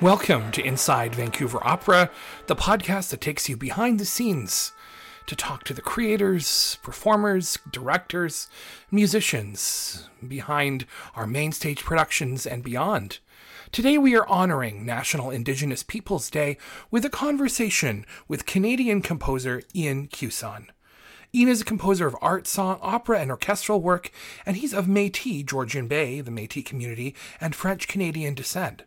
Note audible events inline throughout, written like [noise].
Welcome to Inside Vancouver Opera, the podcast that takes you behind the scenes to talk to the creators, performers, directors, musicians behind our main stage productions and beyond. Today we are honoring National Indigenous Peoples Day with a conversation with Canadian composer Ian Cusson. Ian is a composer of art, song, opera, and orchestral work, and he's of Metis Georgian Bay, the Metis community, and French Canadian descent.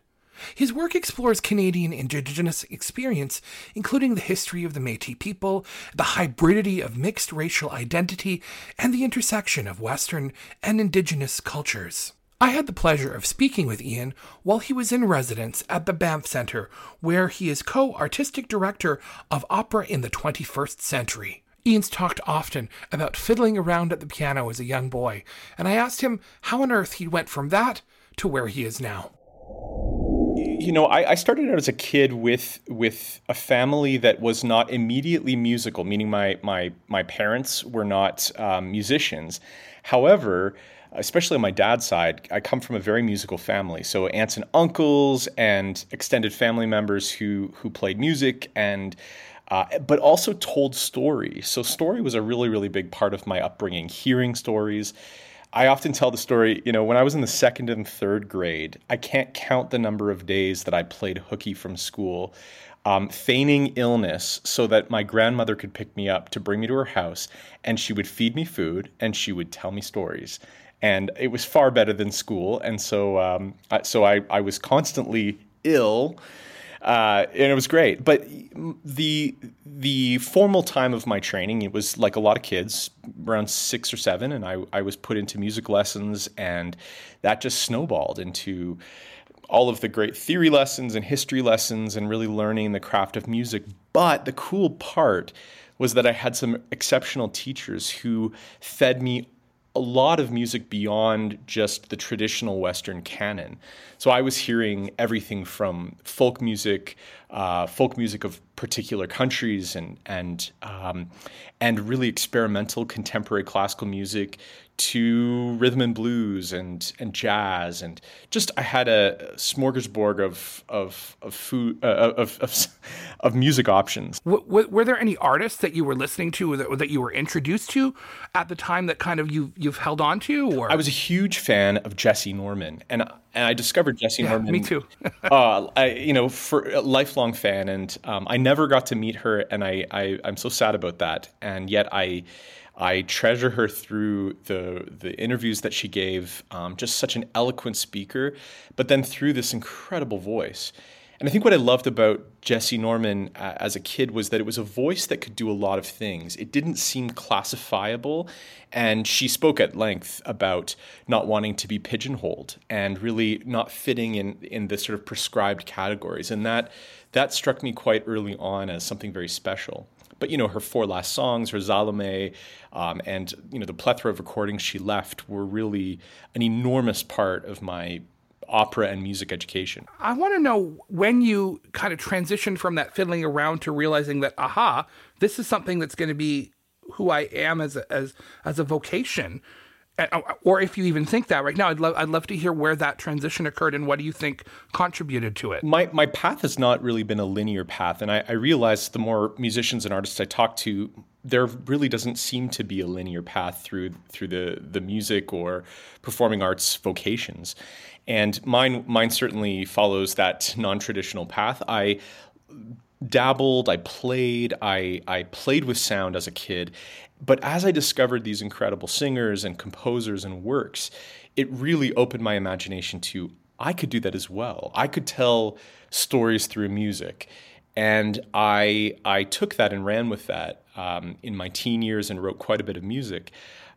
His work explores Canadian Indigenous experience, including the history of the Metis people, the hybridity of mixed racial identity, and the intersection of Western and Indigenous cultures. I had the pleasure of speaking with Ian while he was in residence at the Banff Centre, where he is co artistic director of Opera in the 21st Century. Ian's talked often about fiddling around at the piano as a young boy, and I asked him how on earth he went from that to where he is now you know, I, I, started out as a kid with with a family that was not immediately musical, meaning my my my parents were not um, musicians. However, especially on my dad's side, I come from a very musical family. So aunts and uncles and extended family members who who played music and. Uh, but also told stories. So story was a really, really big part of my upbringing. Hearing stories, I often tell the story, you know, when I was in the second and third grade, I can't count the number of days that I played hooky from school, um, feigning illness so that my grandmother could pick me up to bring me to her house and she would feed me food and she would tell me stories. And it was far better than school. And so, um, so I, I was constantly ill uh, and it was great. But the the formal time of my training, it was like a lot of kids, around six or seven, and I, I was put into music lessons, and that just snowballed into all of the great theory lessons and history lessons, and really learning the craft of music. But the cool part was that I had some exceptional teachers who fed me a lot of music beyond just the traditional Western canon. So I was hearing everything from folk music, uh, folk music of particular countries, and and um, and really experimental contemporary classical music to rhythm and blues and and jazz and just I had a smorgasbord of of of food uh, of, of, of music options. W- were there any artists that you were listening to that, that you were introduced to at the time that kind of you you've held on to? Or I was a huge fan of Jessye Norman and and I discovered Jessye yeah, Norman. Me too. [laughs] uh, I, you know, for a lifelong fan, and um, I never got to meet her, and I, I I'm so sad about that. And yet I I treasure her through the the interviews that she gave. Um, just such an eloquent speaker, but then through this incredible voice. And I think what I loved about Jessye Norman uh, as a kid was that it was a voice that could do a lot of things. It didn't seem classifiable, and she spoke at length about not wanting to be pigeonholed and really not fitting in in the sort of prescribed categories. And that that struck me quite early on as something very special. But you know, her four last songs, her Salome, um, and you know the plethora of recordings she left were really an enormous part of my opera and music education. I want to know when you kind of transitioned from that fiddling around to realizing that, aha, this is something that's going to be who I am as a, as as a vocation. Or if you even think that right now, I'd love I'd love to hear where that transition occurred and what do you think contributed to it. My my path has not really been a linear path, and I, I realize the more musicians and artists I talk to, there really doesn't seem to be a linear path through through the the music or performing arts vocations, and mine mine certainly follows that non traditional path. I dabbled, I played, I I played with sound as a kid, but as I discovered these incredible singers and composers and works, it really opened my imagination to I could do that as well. I could tell stories through music. And I, I took that and ran with that um, in my teen years and wrote quite a bit of music.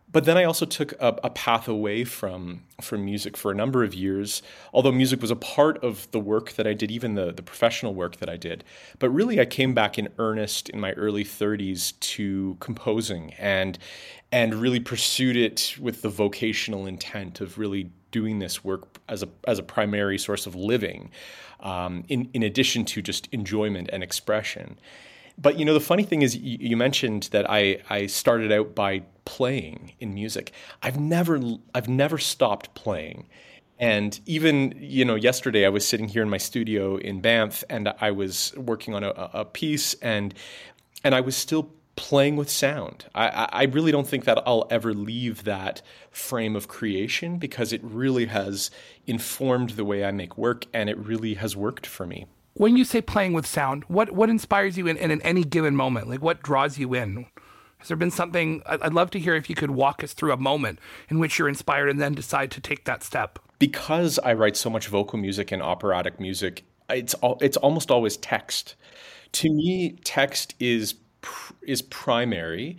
But then I also took a, a, path away from from music for a number of years, although music was a part of the work that I did, even the, the professional work that I did. But really I came back in earnest in my early 30s to composing and and really pursued it with the vocational intent of really doing this work as a as a primary source of living, um, in in addition to just enjoyment and expression. But you know, the funny thing is, you, you, mentioned that I I started out by playing in music. I've never I've never stopped playing. And even, you know, yesterday I was sitting here in my studio in Banff and I was working on a, a piece and and I was still playing with sound. I, I really don't think that I'll ever leave that frame of creation because it really has informed the way I make work and it really has worked for me. When you say playing with sound, what, what inspires you in, in, in any given moment? Like what draws you in? Has there been something? I'd love to hear if you could walk us through a moment in which you're inspired and then decide to take that step. Because I write so much vocal music and operatic music, it's it's almost always text. To me, text is is primary.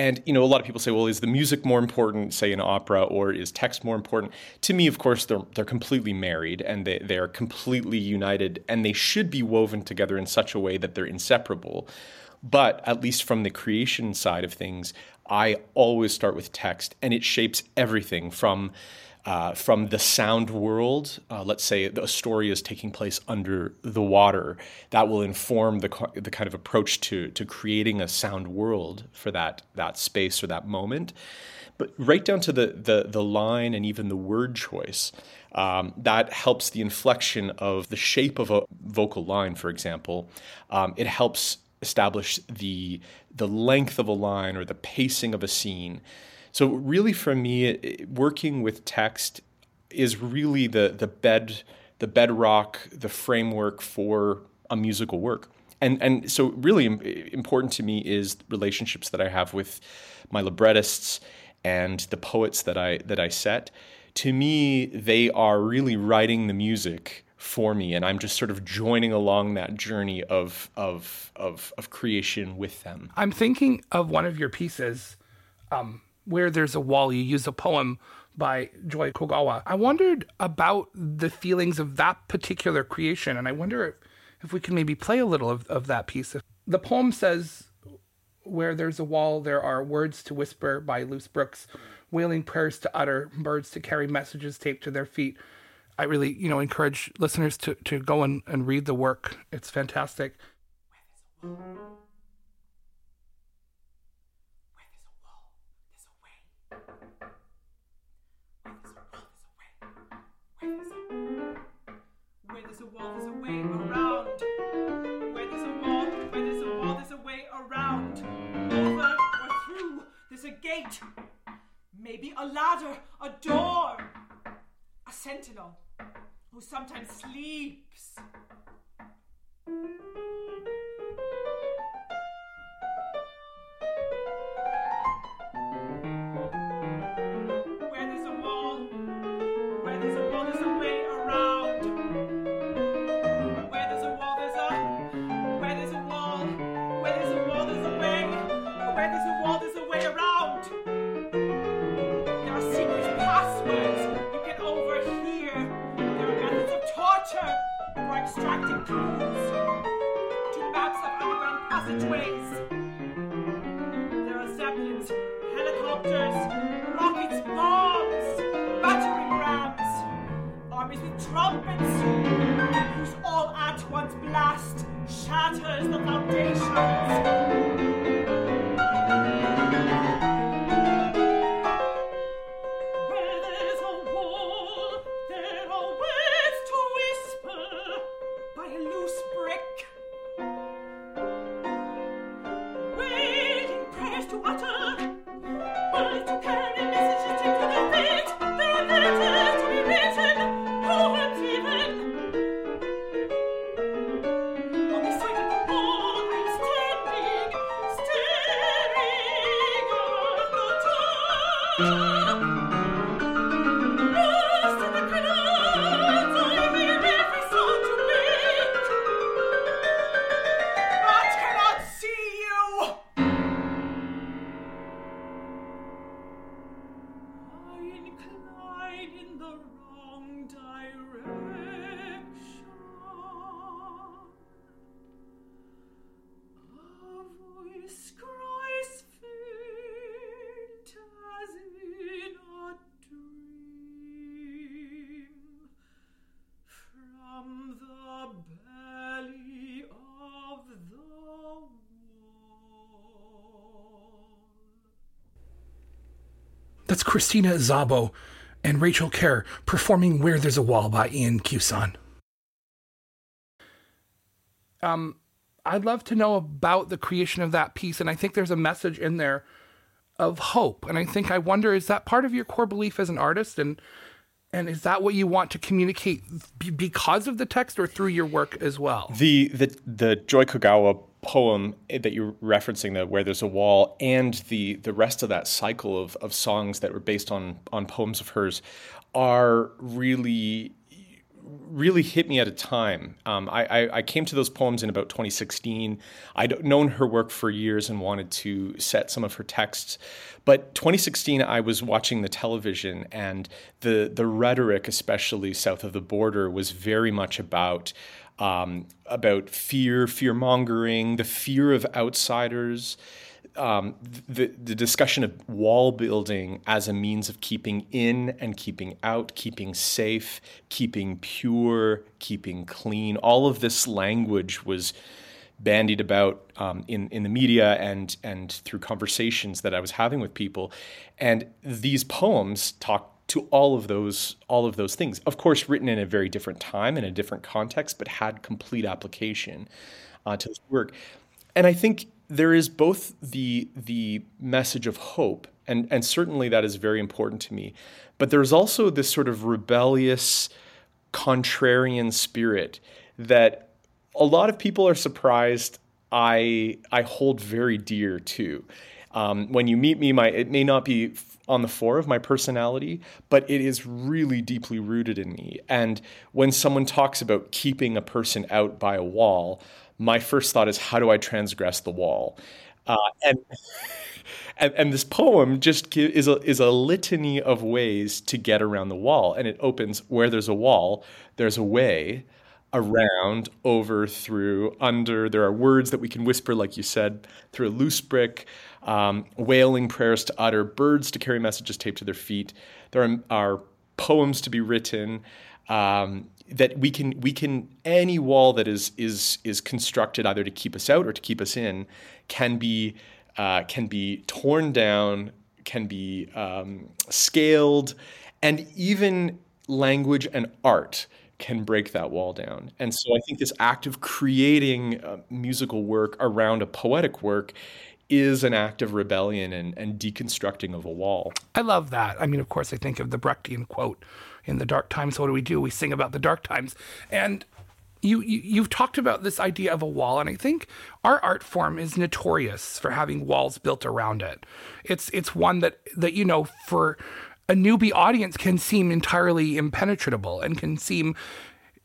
And you know, a lot of people say, "Well, is the music more important, say, in opera, or is text more important?" To me, of course, they're they're completely married, and they they are completely united, and they should be woven together in such a way that they're inseparable. But at least from the creation side of things, I always start with text, and it shapes everything from uh, from the sound world. Uh, let's say a story is taking place under the water. That will inform the the kind of approach to to creating a sound world for that that space or that moment. But right down to the the, the line and even the word choice. Um, that helps the inflection of the shape of a vocal line, for example. Um, it helps establish the the length of a line or the pacing of a scene. So really, for me, working with text is really the the bed the bedrock, the framework for a musical work. And and so really important to me is relationships that I have with my librettists and the poets that I that I set. To me, they are really writing the music for me and i'm just sort of joining along that journey of of of, of creation with them i'm thinking of one of your pieces um, where there's a wall you use a poem by joy kogawa i wondered about the feelings of that particular creation and i wonder if, if we can maybe play a little of, of that piece the poem says where there's a wall there are words to whisper by luce brooks wailing prayers to utter birds to carry messages taped to their feet I really, you know, encourage listeners to, to go and, and read the work. It's fantastic. Gate, maybe a ladder, a door, a sentinel who sometimes sleeps. extracting tools to maps of underground passageways. There are zeppelins, helicopters, rockets, bombs, battering rams, armies with trumpets, whose all at once blast shatters the foundations. That's Krisztina Szabó and Rachel Kerr performing Where There's a Wall by Ian Cusson. Um, I'd love to know about the creation of that piece, and I think there's a message in there of hope. And I think I wonder is that part of your core belief as an artist, and and is that what you want to communicate because of the text or through your work as well? The the the Joy Kogawa poem that you're referencing, the Where There's a Wall, and the the rest of that cycle of of songs that were based on on poems of hers, are really really hit me at a time. Um, I, I, I, came to those poems in about 2016. I'd known her work for years and wanted to set some of her texts. But 2016, I was watching the television, and the the rhetoric, especially south of the border, was very much about um, about fear, fear mongering, the fear of outsiders um, the, the discussion of wall building as a means of keeping in and keeping out, keeping safe, keeping pure, keeping clean. All of this language was bandied about um, in in the media and and through conversations that I was having with people, and these poems talk to all of those all of those things. Of course, written in a very different time in a different context, but had complete application uh, to this work. And I think there is both the the message of hope, and and certainly that is very important to me, but there's also this sort of rebellious, contrarian spirit that a lot of people are surprised I I hold very dear to. Um, when you meet me, my it may not be on the fore of my personality, but it is really deeply rooted in me. And when someone talks about keeping a person out by a wall, my first thought is how do I transgress the wall? Uh, and, [laughs] and, and this poem just is a is a litany of ways to get around the wall, and it opens where there's a wall, there's a way around, over, through, under. There are words that we can whisper, like you said, through a loose brick, um, wailing prayers to utter, birds to carry messages taped to their feet. There are, are poems to be written. Um, that we can we can any wall that is is is constructed either to keep us out or to keep us in can be uh, can be torn down, can be um, scaled, and even language and art can break that wall down. And so I think this act of creating musical work around a poetic work is an act of rebellion and, and deconstructing of a wall. I love that. I mean, of course, I think of the Brechtian quote in the dark times. What do we do? We sing about the dark times. And you, you have talked about this idea of a wall, and I think our art form is notorious for having walls built around it. It's it's one that that you know for a newbie audience can seem entirely impenetrable and can seem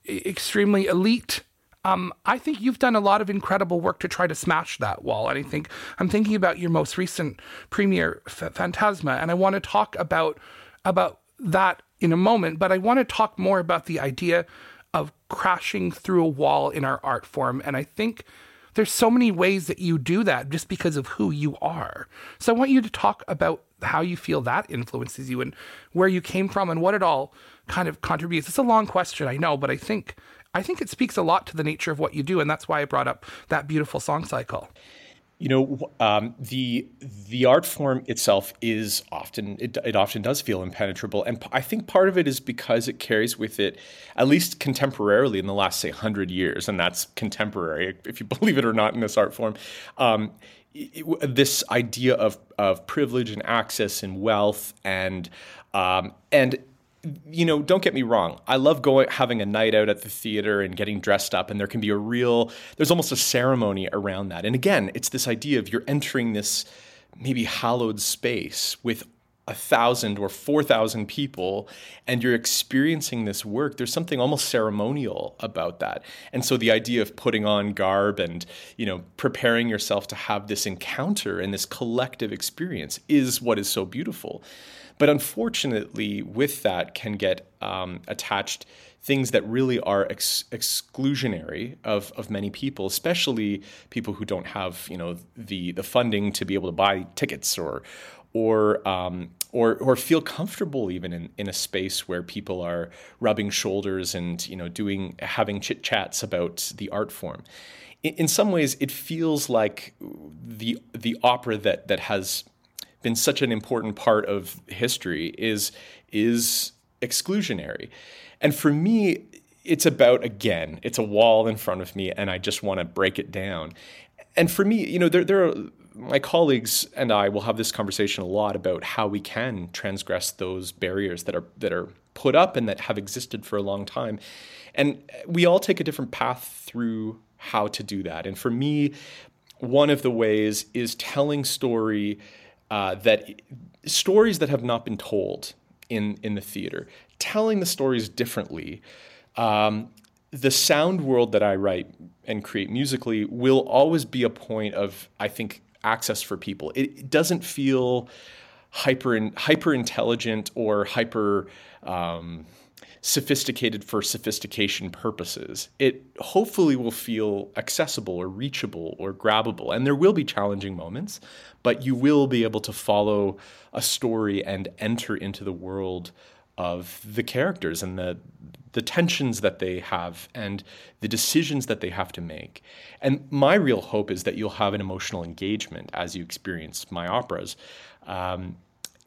extremely elite. Um, I think you've done a lot of incredible work to try to smash that wall, and I think I'm thinking about your most recent premiere, F- Phantasma, and I want to talk about about that in a moment, but I want to talk more about the idea of crashing through a wall in our art form. And I think there's so many ways that you do that just because of who you are. So I want you to talk about how you feel that influences you and where you came from and what it all kind of contributes. It's a long question, I know, but I think I think it speaks a lot to the nature of what you do, and that's why I brought up that beautiful song cycle. You know, um, the the art form itself is often it, it often does feel impenetrable, and I think part of it is because it carries with it, at least contemporarily in the last say hundred years, and that's contemporary, if you [laughs] believe it or not, in this art form. Um, it, this idea of of privilege and access and wealth and um, and you know, don't get me wrong. I love going having a night out at the theater and getting dressed up, and there can be a real there's almost a ceremony around that. And again, it's this idea of you're entering this maybe hallowed space with a thousand or four thousand people and you're experiencing this work there's something almost ceremonial about that and so the idea of putting on garb and you know preparing yourself to have this encounter and this collective experience is what is so beautiful but unfortunately, with that can get um, attached things that really are ex- exclusionary of, of many people, especially people who don't have you know the the funding to be able to buy tickets or or um, or or feel comfortable even in, in a space where people are rubbing shoulders and you know doing having chit chats about the art form. In, in some ways, it feels like the the opera that that has been such an important part of history is is exclusionary. And for me, it's about again, it's a wall in front of me, and I just want to break it down. And for me, you know, there there are my colleagues and I will have this conversation a lot about how we can transgress those barriers that are that are put up and that have existed for a long time. And we all take a different path through how to do that. And for me, one of the ways is telling story uh, that stories that have not been told in in the theater, telling the stories differently. Um, the sound world that I write and create musically will always be a point of, I think, access for people. It doesn't feel hyper hyper intelligent or hyper um, sophisticated for sophistication purposes. It hopefully will feel accessible or reachable or grabbable. And there will be challenging moments, but you will be able to follow a story and enter into the world of the characters and the the tensions that they have and the decisions that they have to make. And my real hope is that you'll have an emotional engagement as you experience my operas. Um,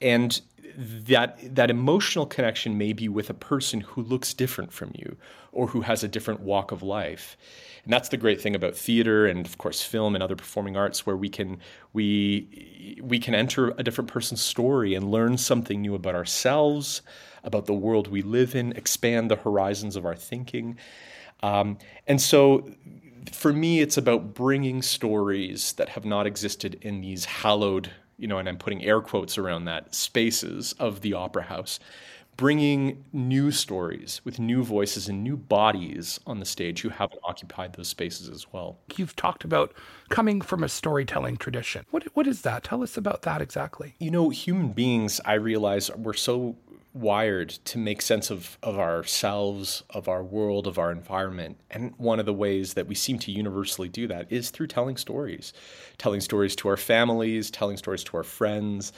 and that that emotional connection may be with a person who looks different from you or who has a different walk of life. And that's the great thing about theater and of course film and other performing arts where we can we we can enter a different person's story and learn something new about ourselves about the world we live in expand the horizons of our thinking. Um, and so for me it's about bringing stories that have not existed in these hallowed you know, and I'm putting air quotes around that, spaces of the opera house, bringing new stories with new voices and new bodies on the stage who haven't occupied those spaces as well. You've talked about coming from a storytelling tradition. What what is that? Tell us about that exactly. You know, human beings, I realize, we're so wired to make sense of, of ourselves, of our world, of our environment. And one of the ways that we seem to universally do that is through telling stories, telling stories to our families, telling stories to our friends.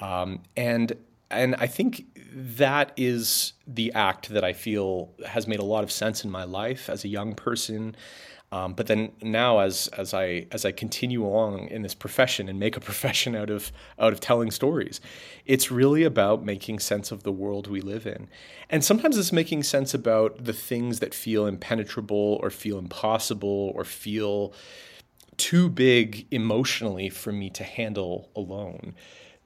Um, and and I think that is the act that I feel has made a lot of sense in my life as a young person um, but then now, as as I as I continue along in this profession and make a [laughs] profession out of out of telling stories, it's really about making sense of the world we live in, and sometimes it's making sense about the things that feel impenetrable or feel impossible or feel too big emotionally for me to handle alone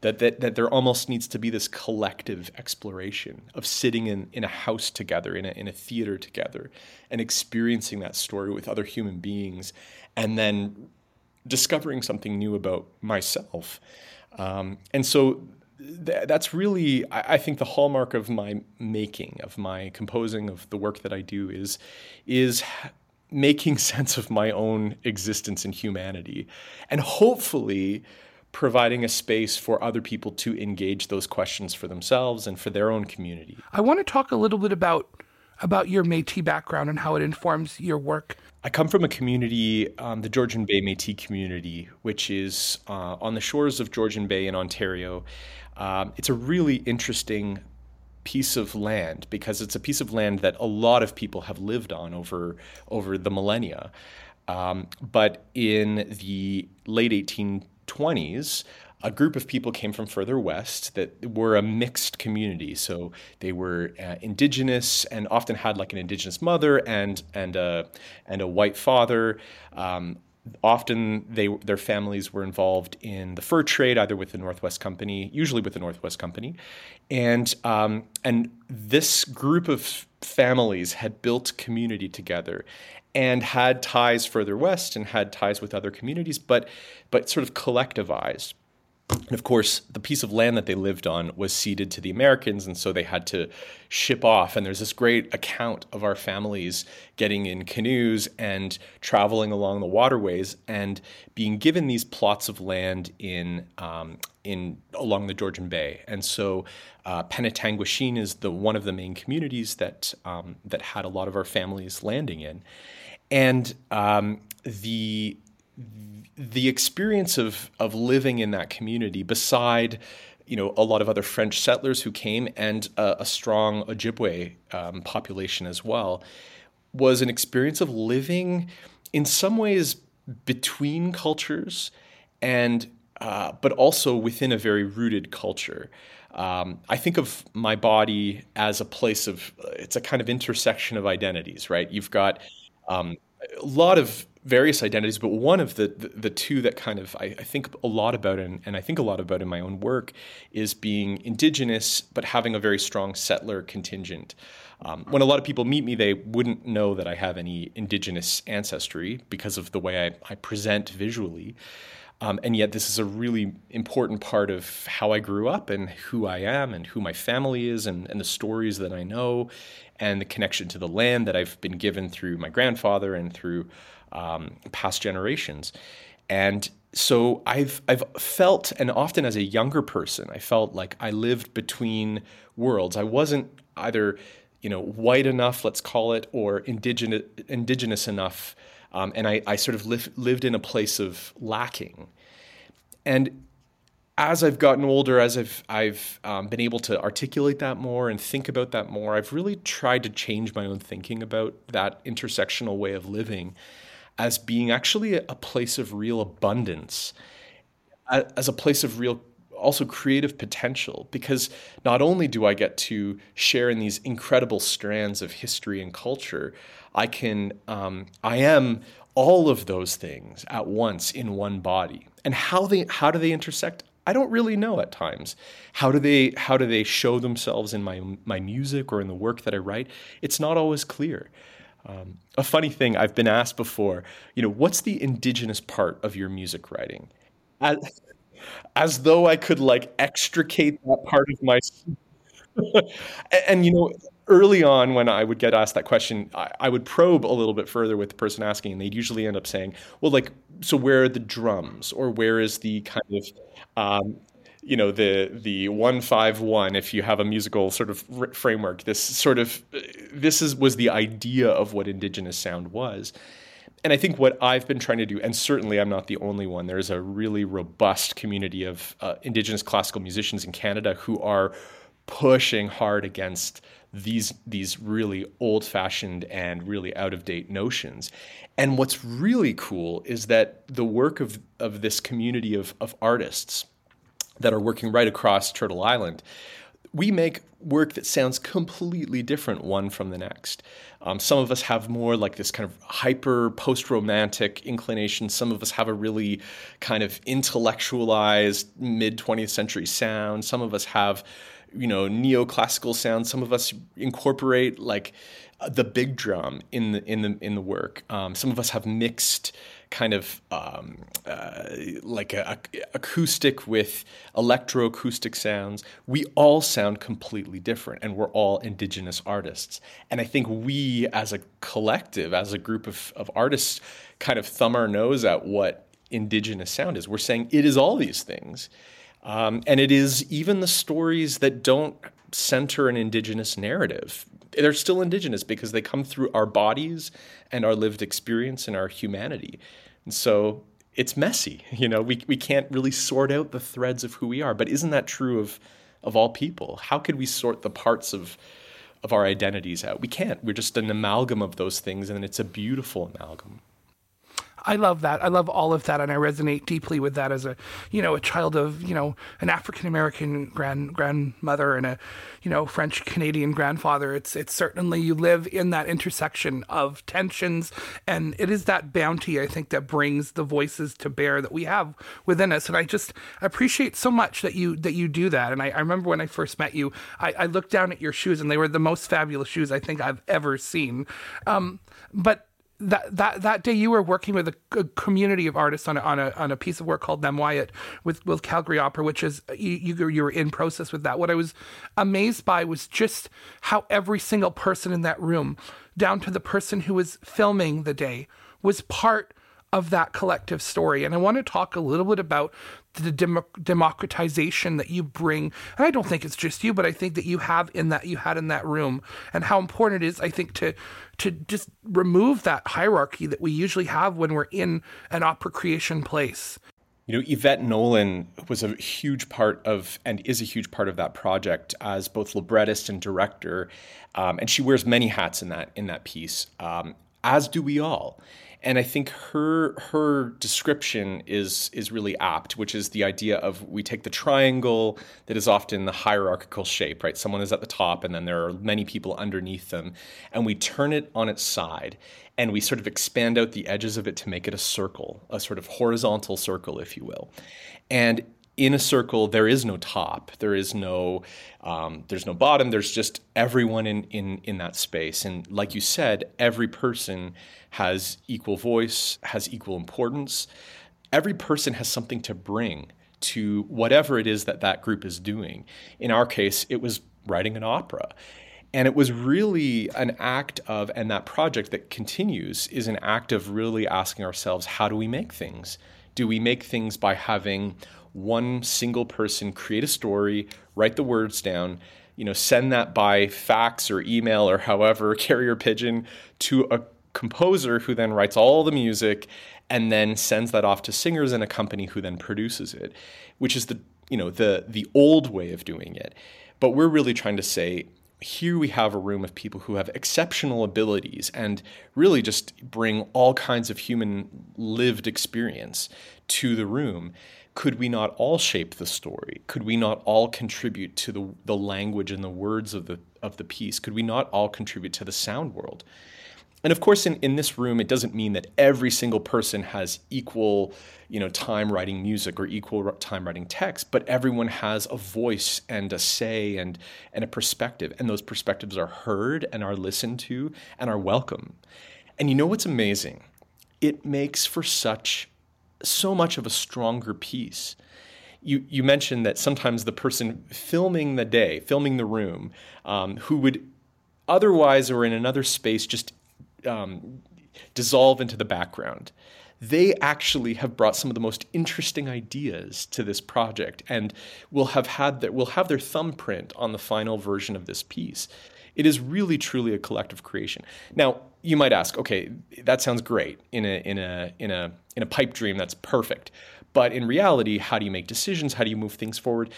that, that, that there almost needs to be this collective exploration of sitting in, in a house together, in a, in a theater together, and experiencing that story with other human beings, and then discovering something new about myself. Um, and so th- that's really, I, I, think, the hallmark of my making, of my composing, of the work that I do is, is making [laughs] sense of my own existence in humanity. And hopefully, providing a space for other people to engage those questions for themselves and for their own community. I want to talk a little bit about about your Métis background and how it informs your work. I come from a community, um, the Georgian Bay Métis community, which is uh, on the shores of Georgian Bay in Ontario. Um, it's a really interesting piece of land because it's a piece of land that a lot of people have lived on over over the millennia. Um, but in the late 18 20s, a group of people came from further west that were a mixed community. So they were uh, indigenous and often had like an indigenous mother and and a and a white father. Um, often they their families were involved in the fur trade, either with the Northwest Company, usually with the Northwest Company, and um, and this group of families had built community together and had ties further west and had ties with other communities, but but sort of collectivized. And of course, the piece of land that they lived on was ceded to the Americans, and so they had to ship off. And there's this great account of our families getting in canoes and traveling along the waterways and being given these plots of land in um, in along the Georgian Bay. And so, uh, Penetanguishene is the one of the main communities that um, that had a lot of our families landing in and um, the the experience of of living in that community beside you know a lot of other French settlers who came and a, a strong Ojibwe um, population as well was an experience of living in some ways between cultures and uh, but also within a very rooted culture. Um, I think of my body as a place of, it's a kind of intersection of identities, right? You've got um, a lot of various identities, but one of the, the, the two that kind of I, I, think a lot about and, I think a lot about in my own work is being indigenous, but having a very strong settler contingent. Um, when a lot of people meet me, they wouldn't know that I have any indigenous ancestry because of the way I, I present visually. Um, and yet, this is a really important part of how I grew up and who I am and who my family is and, and the stories that I know and the connection to the land that I've been given through my grandfather and through um, past generations. And so I've I've felt, and often as a younger person, I felt like I lived between worlds. I wasn't either, you know, white enough, let's call it, or indigenous indigenous enough um, and I, I, sort of live, lived in a place of lacking. And as I've gotten older, as I've, I've um, been able to articulate that more and think about that more, I've really tried to change my own thinking about that intersectional way of living as being actually a, a place of real abundance, as a place of real also creative potential because not only do I get to share in these incredible strands of history and culture, I can, um, I am all of those things at once in one body. And how they, how do they intersect? I don't really know at times. How do they, how do they show themselves in my, my music or in the work that I write? It's not always clear. Um, a funny thing I've been asked before, you know, what's the indigenous part of your music writing? As, as though I could like extricate that part of my. [laughs] and, and, you know, early on when I would get asked that question, I, I, would probe a little bit further with the person asking, and they'd usually end up saying, "Well, like, so where are the drums, or where is the kind of, um, you know, the the one five one? If you have a musical sort of r- framework, this sort of this is was the idea of what indigenous sound was." And I think what I've been trying to do, and certainly I'm not the only one, there's a really robust community of uh, Indigenous classical musicians in Canada who are pushing hard against these these really old-fashioned and really out-of-date notions. And what's really cool is that the work of of this community of of artists that are working right across Turtle Island, we make work that sounds completely different one from the next. Um, some of us have more like this kind of hyper post romantic inclination. Some of us have a really kind of intellectualized mid 20th century sound. Some of us have you know neoclassical sounds. Some of us incorporate like the big drum in the in the in the work. Um, some of us have mixed kind of um, uh, like a, a, acoustic with electroacoustic sounds. We all sound completely different, and we're all indigenous artists. And I think we, as a collective, as a group of, of artists, kind of thumb our nose at what indigenous sound is. We're saying it is all these things. Um, and it is even the stories that don't center an indigenous narrative. They're still indigenous because they come through our bodies and our lived experience and our humanity. And so it's messy. [laughs] You know, we, we can't really sort out the threads of who we are. But isn't that true of, of all people? How could we sort the parts of, of our identities out? We can't. We're just an amalgam of those things, and it's a beautiful amalgam. I love that. I love all of that, and I resonate deeply with that as a, you know, a child of, you know, an African American grand grandmother and a, you know, French Canadian grandfather. It's it's certainly you live in that intersection of tensions, and it is that bounty I think that brings the voices to bear that we have within us. And I just appreciate so much that you that you do that. And I, I remember when I first met you, I, I, looked down at your shoes, and they were the most fabulous shoes I think I've ever seen. Um, but that that that day you were working with a, a, community of artists on a, on a on a piece of work called Namwayut with with Calgary Opera, which is you, you you were in process with that. What I was amazed by was just how every single person in that room, down to the person who was filming the day, was part of that collective story. And I want to talk a little bit about the dem- democratization that you bring. And I don't think it's just you, but I think that you have in that you had in that room, and how important it is. I think to to just remove that hierarchy that we usually have when we're in an opera creation place. You know, Yvette Nolan was a huge part of, and is a huge part of that project as both librettist and director, um, and she wears many hats in that in that piece, um, as do we all. And I think her her description is is really apt, which is the idea of we take the triangle that is often the hierarchical shape, right? Someone is at the top and then there are many people underneath them, and we turn it on its side and we sort of expand out the edges of it to make it a circle, a sort of horizontal circle, if you will. And in a circle there is no top there is no um, there's no bottom there's just everyone in, in in that space. And like you said every person has equal voice has equal importance. Every person has something to bring to whatever it is that that group is doing. In our case it was writing an opera. And it was really an act of and that project that continues is an act of really asking ourselves how do we make things? Do we make things by having one single person create a story, write the words down, you know, send that by fax or email or however, [laughs] carrier pigeon to a composer who then writes all the music and then sends that off to singers in a company who then produces it, which is the you know the the old way of doing it. But we're really trying to say here we have a room of people who have exceptional abilities and really just bring all kinds of human lived experience to the room could we not all shape the story? Could we not all contribute to the, the language and the words of the, of the piece? Could we not all contribute to the sound world? And of course, in, in this room, it doesn't mean that every single person has equal, you know, time writing music or equal time writing text, but everyone has a voice and a say and, and a perspective. And those perspectives are heard and are listened to and are welcome. And you know what's amazing? It makes for such so much of a stronger piece. You, you mentioned that sometimes the person filming the day, filming the room, um, who would otherwise or in another space just um, dissolve into the background, they actually have brought some of the most interesting ideas to this project and will have had their, will have their thumbprint on the final version of this piece. It is really truly a collective creation. Now, you might ask, okay, that sounds great in a in a in a in a pipe dream that's perfect. But in reality, how do you make decisions? How do you move things forward?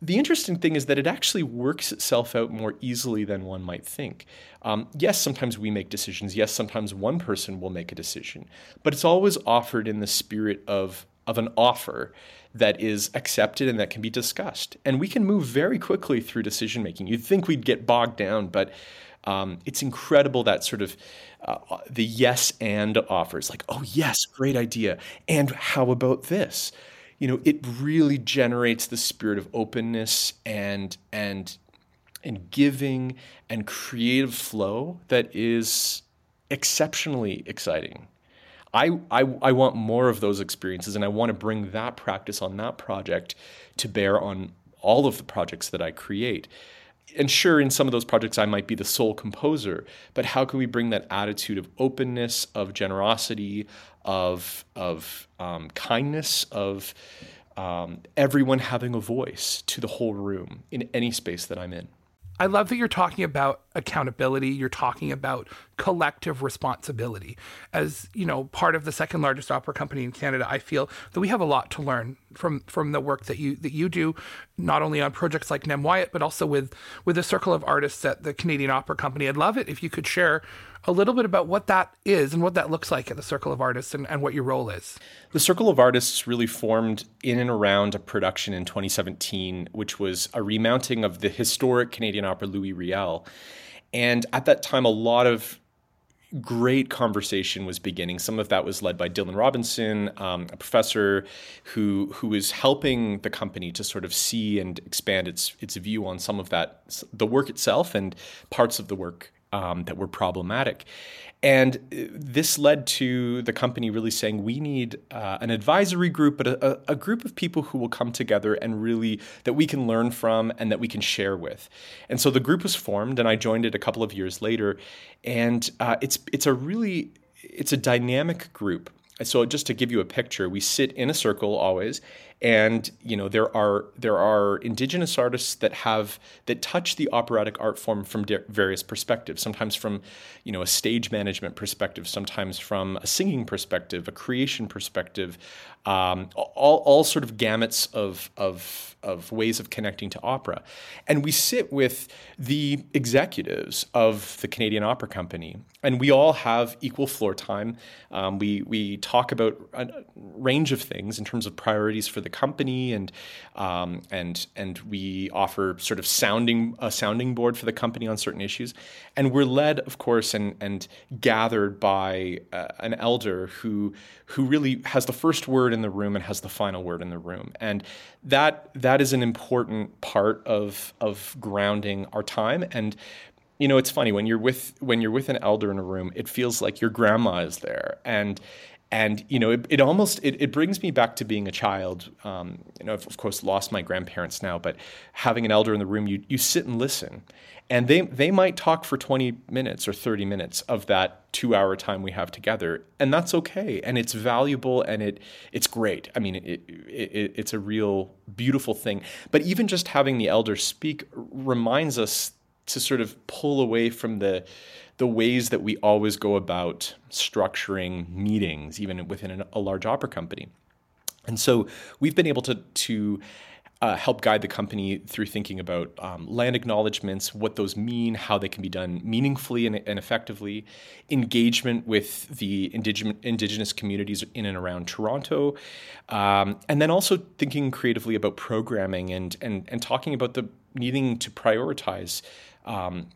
The interesting thing is that it actually works itself out more easily than one might think. Um, yes, sometimes we make decisions. Yes, sometimes one person will make a decision, but it's always offered in the spirit of of an offer that is accepted and that can be discussed. And we can move very quickly through decision making. You'd think we'd get bogged down, but um, it's incredible that sort of uh, the yes and offers, like, oh, yes, great idea. And how about this? You know, it really generates the spirit of openness and, and, and giving and creative flow that is exceptionally exciting. I, I, I want more of those experiences, and I want to bring that practice on that project to bear on all of the projects that I create. And sure, in some of those projects, I might be the sole composer, but how can we bring that attitude of openness, of generosity, of, of um, kindness, of um, everyone having a voice to the whole room in any space that I'm in? I love that you're talking about accountability. You're talking about collective responsibility. As you know, part of the second largest opera company in Canada, I feel that we have a lot to learn from from the work that you that you do, not only on projects like Namwayut, but also with with the circle of artists at the Canadian Opera Company. I'd love it if you could share a little bit about what that is and what that looks like at the Circle of Artists and, and what your role is. The Circle of Artists really formed in and around a production in 2017, which was a remounting of the historic Canadian opera Louis Riel. And at that time, a lot of great conversation was beginning. Some of that was led by Dylan Robinson, um, a professor who who was helping the company to sort of see and expand its its view on some of that, the work itself and parts of the work um, that were problematic. And uh, this led to the company really saying we need uh, an advisory group, but a, a, group of people who will come together and really that we can learn from and that we can share with. And so the group was formed, and I joined it a couple of years later. And uh, it's it's a really it's a dynamic group. So just to give you a picture, we sit in a circle always, and you know there are there are indigenous artists that have that touch the operatic art form from various perspectives sometimes from you know a stage management perspective sometimes from a singing perspective a creation perspective um, all, all sort of gamuts of, of, of ways of connecting to opera. And we sit with the executives of the Canadian Opera Company, and we all have equal floor time. Um, we, we talk about a range of things in terms of priorities for the company, and, um, and, and we offer sort of sounding, a sounding board for the company on certain issues. And we're led, of course, and, and gathered by uh, an elder who, who really has the first word in the room and has the final word in the room. And that that is an important part of of grounding our time. And you know, it's funny when you're with when you're with an elder in a room, it feels like your grandma is there. And and you know it, it almost it, it brings me back to being a child. Um, you know I've, of course lost my grandparents now but having an elder in the room you, you sit and listen. And they they might talk for 20 minutes or 30 minutes of that two hour time we have together and that's okay. And it's valuable and it it's great. I mean it, it, it's a real beautiful thing. But even just having the elder speak reminds us to sort of pull away from the the ways that we always go about structuring meetings even within a large opera company and so we've been able to to uh, help guide the company through thinking about um, land acknowledgments, what those mean, how they can be done meaningfully and, and effectively, engagement with the indigenous, indigenous communities in and around Toronto, um, and then also thinking creatively about programming and and and talking about the needing to prioritize. Um,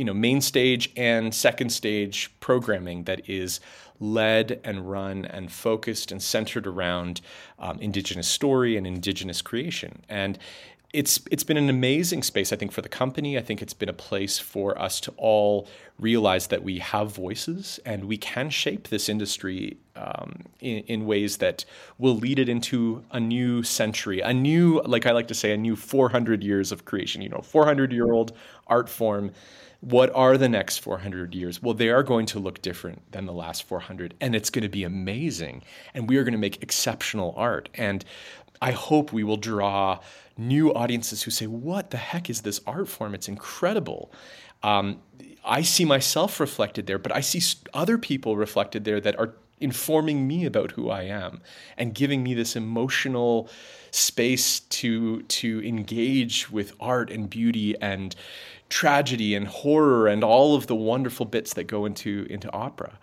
you know, main stage and second stage programming that is led and run and focused and centered around um, Indigenous story and Indigenous creation. And it's it's been an amazing space, I think, for the company. I think it's been a place for us to all realize that we have voices and we can shape this industry um, in, in, ways that will lead it into a new century, a new, like I like to say, a new 400 years of creation. You know, 400 year old art form what are the next 400 years? Well, they are going to look different than the last 400, and it's going to be amazing. And we are going to make exceptional art. And I hope we will draw new audiences who say, What the heck is this art form? It's incredible. Um, I see myself reflected there, but I see other people reflected there that are informing me about who I am and giving me this emotional space to to engage with art and beauty and tragedy and horror and all of the wonderful bits that go into into opera.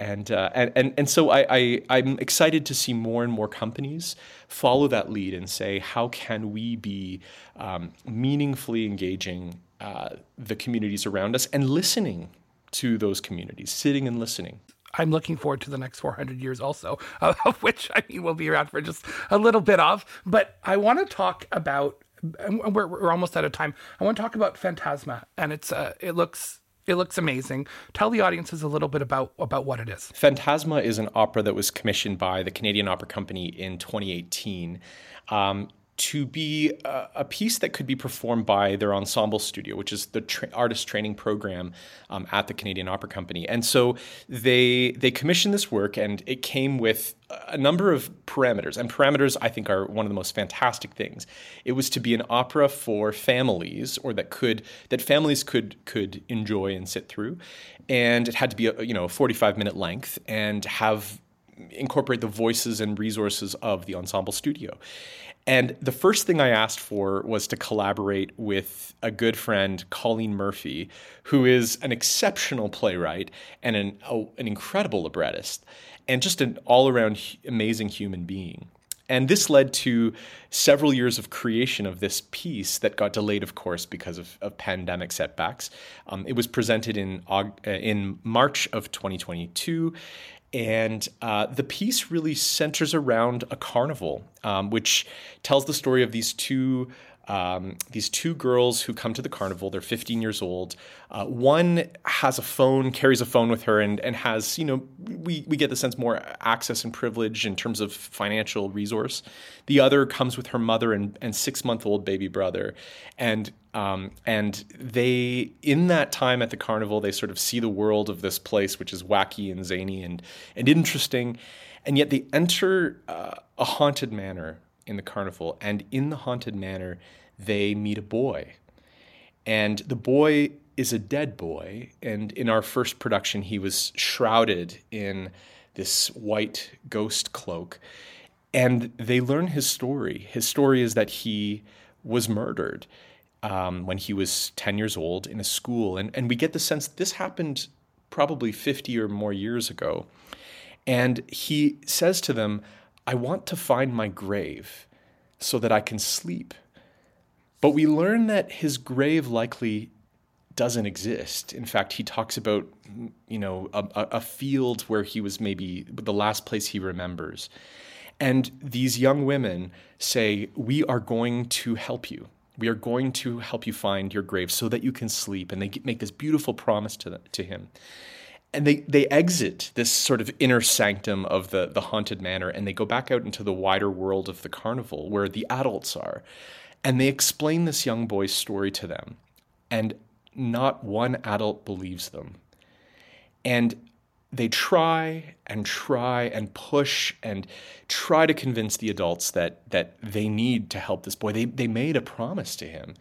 And, uh, and, and, and so I, I, I'm excited to see more and more companies follow that lead and say, how can we be um, meaningfully engaging uh, the communities around us and listening to those communities, sitting and listening. I'm looking forward to the next 400 years also, uh, [laughs] of which I mean we'll be around for just a little bit of. But I want to talk about we're, we're almost out of time. I want to talk about Phantasma, and it's uh, it looks it looks amazing. Tell the audiences a little bit about about what it is. Phantasma is an opera that was commissioned by the Canadian Opera Company in 2018. Um, to be a, a, piece that could be performed by their ensemble studio, which is the tra- artist training program um, at the Canadian Opera Company. And so they they commissioned this work, and it came with a number of parameters. And parameters, I think, are one of the most fantastic things. It was to be an opera for families, or that could that families could could enjoy and sit through, and it had to be a you know a 45 minute length and have incorporate the voices and resources of the ensemble studio. And the first thing I asked for was to collaborate with a good friend, Colleen Murphy, who is an exceptional playwright and an, an incredible librettist, and just an all around amazing human being. And this led to several years of creation of this piece that got delayed, of course, because of, of pandemic setbacks. Um, it was presented in, uh, in March of 2022, and uh, the piece really centers around a carnival, um, which tells the story of these two um, these two girls who come to the carnival. They're 15 years old. Uh, one has a phone, carries a phone with her, and and has you know we we get the sense more access and privilege in terms of financial resource. The other comes with her mother and and six month old baby brother, and um, and they in that time at the carnival they sort of see the world of this place, which is wacky and zany and and interesting And yet they enter uh, a haunted manor in the carnival, and in the haunted manor, they meet a boy. And the boy is a dead boy. And in our first production, he was shrouded in this white ghost cloak. And they learn his story. His story is that he was murdered um, when he was 10 years old in a school. And, and we get the sense this happened probably 50 or more years ago. And he says to them, I want to find my grave so that I can sleep. But we learn that his grave likely doesn't exist. In fact, he talks about, you know, a, a, field where he was maybe the last place he remembers. And these young women say, We are going to help you. We are going to help you find your grave so that you can sleep. And they make this beautiful promise to, to him. And they, they exit this sort of inner sanctum of the, the haunted manor and they go back out into the wider world of the carnival where the adults are. And they explain this young boy's story to them. And not one adult believes them. And they try and try and push and try to convince the adults that that they need to help this boy. They they made a promise to him.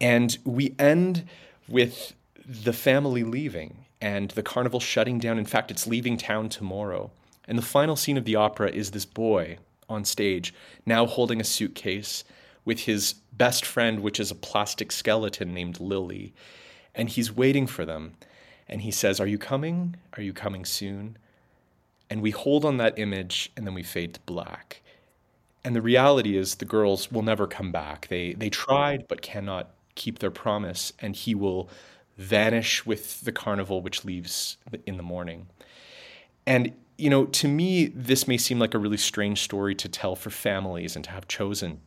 And we end with the family leaving and the carnival shutting down. In fact, it's leaving town tomorrow. And the final scene of the opera is this boy on stage, now holding a suitcase with his best friend, which is a plastic skeleton named Lily. And he's waiting for them. And he says, Are you coming? Are you coming soon? And we hold on that image and then we fade to black. And the reality is, the girls will never come back. They, they tried but cannot keep their promise, and he will vanish with the carnival, which leaves in the morning. And, you know, to me, this may seem like a really strange story to tell for families and to have chosen.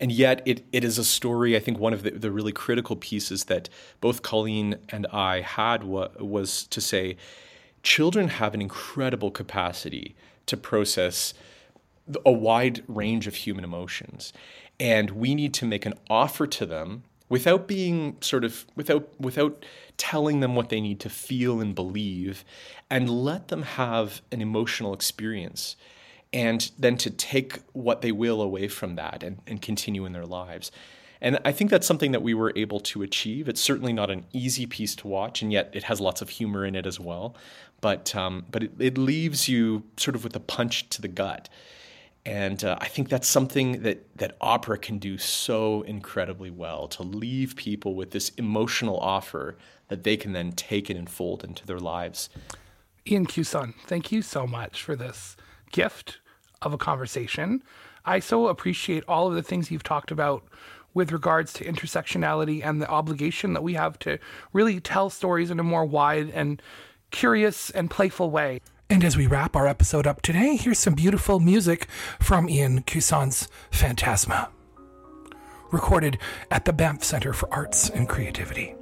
And yet, it, it is a story. I think one of the, the really critical pieces that both Colleen and I had wa- was to say children have an incredible capacity to process a wide range of human emotions. And we need to make an offer to them without being sort of without without telling them what they need to feel and believe and let them have an emotional experience and then to take what they will away from that and, and continue in their lives. And I think that's something that we were able to achieve. It's certainly not an easy piece to watch, and yet it has lots of humor in it as well. But um, but it, it, leaves you sort of with a punch to the gut, and uh, I think that's something that that opera can do so incredibly well to leave people with this emotional offer that they can then take and fold into their lives. Ian Cusson, thank you so much for this gift of a conversation. I so appreciate all of the things you've talked about with regards to intersectionality and the obligation that we have to really tell stories in a more wide and curious and playful way. And as we wrap our episode up today, here's some beautiful music from Ian Cusson's Phantasma, recorded at the Banff Center for Arts and Creativity.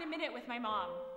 In a minute with my mom.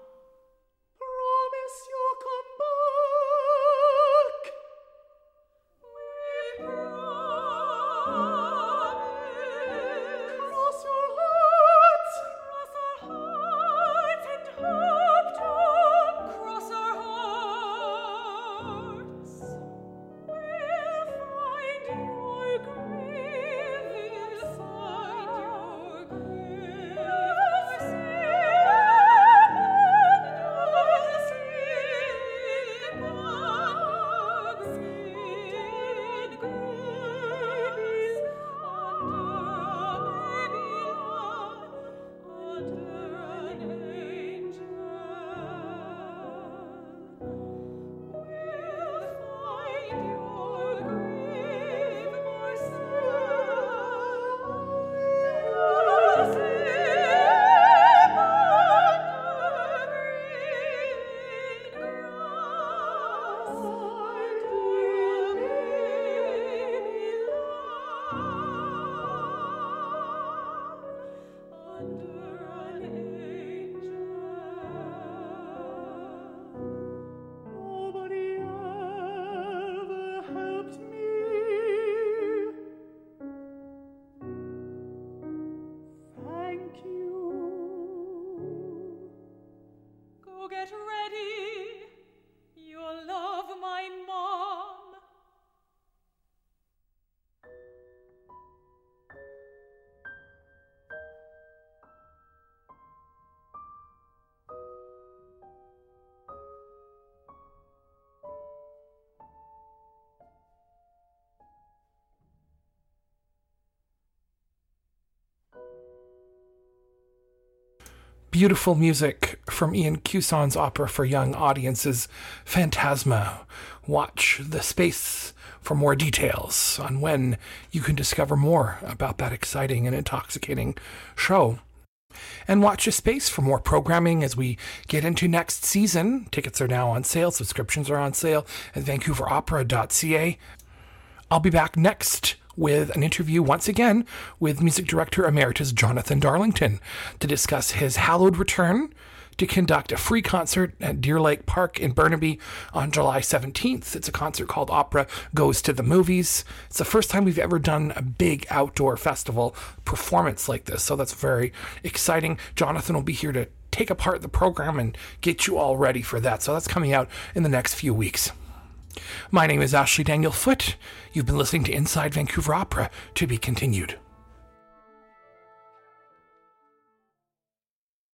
Beautiful music from Ian Cusson's opera for young audiences, Phantasma. Watch the space for more details on when you can discover more about that exciting and intoxicating show. And watch a space for more programming as we get into next season. Tickets are now on sale, subscriptions are on sale at vancouveropera.ca. I'll be back next with an interview once again with music director emeritus Jonathan Darlington to discuss his hallowed return to conduct a free concert at Deer Lake Park in Burnaby on July 17th. It's a concert called Opera Goes to the Movies. It's the first time we've ever done a big outdoor festival performance like this, so that's very exciting. Jonathan will be here to take apart the program and get you all ready for that. So that's coming out in the next few weeks. My name is Ashley Daniel Foote. You've been listening to Inside Vancouver Opera to be continued.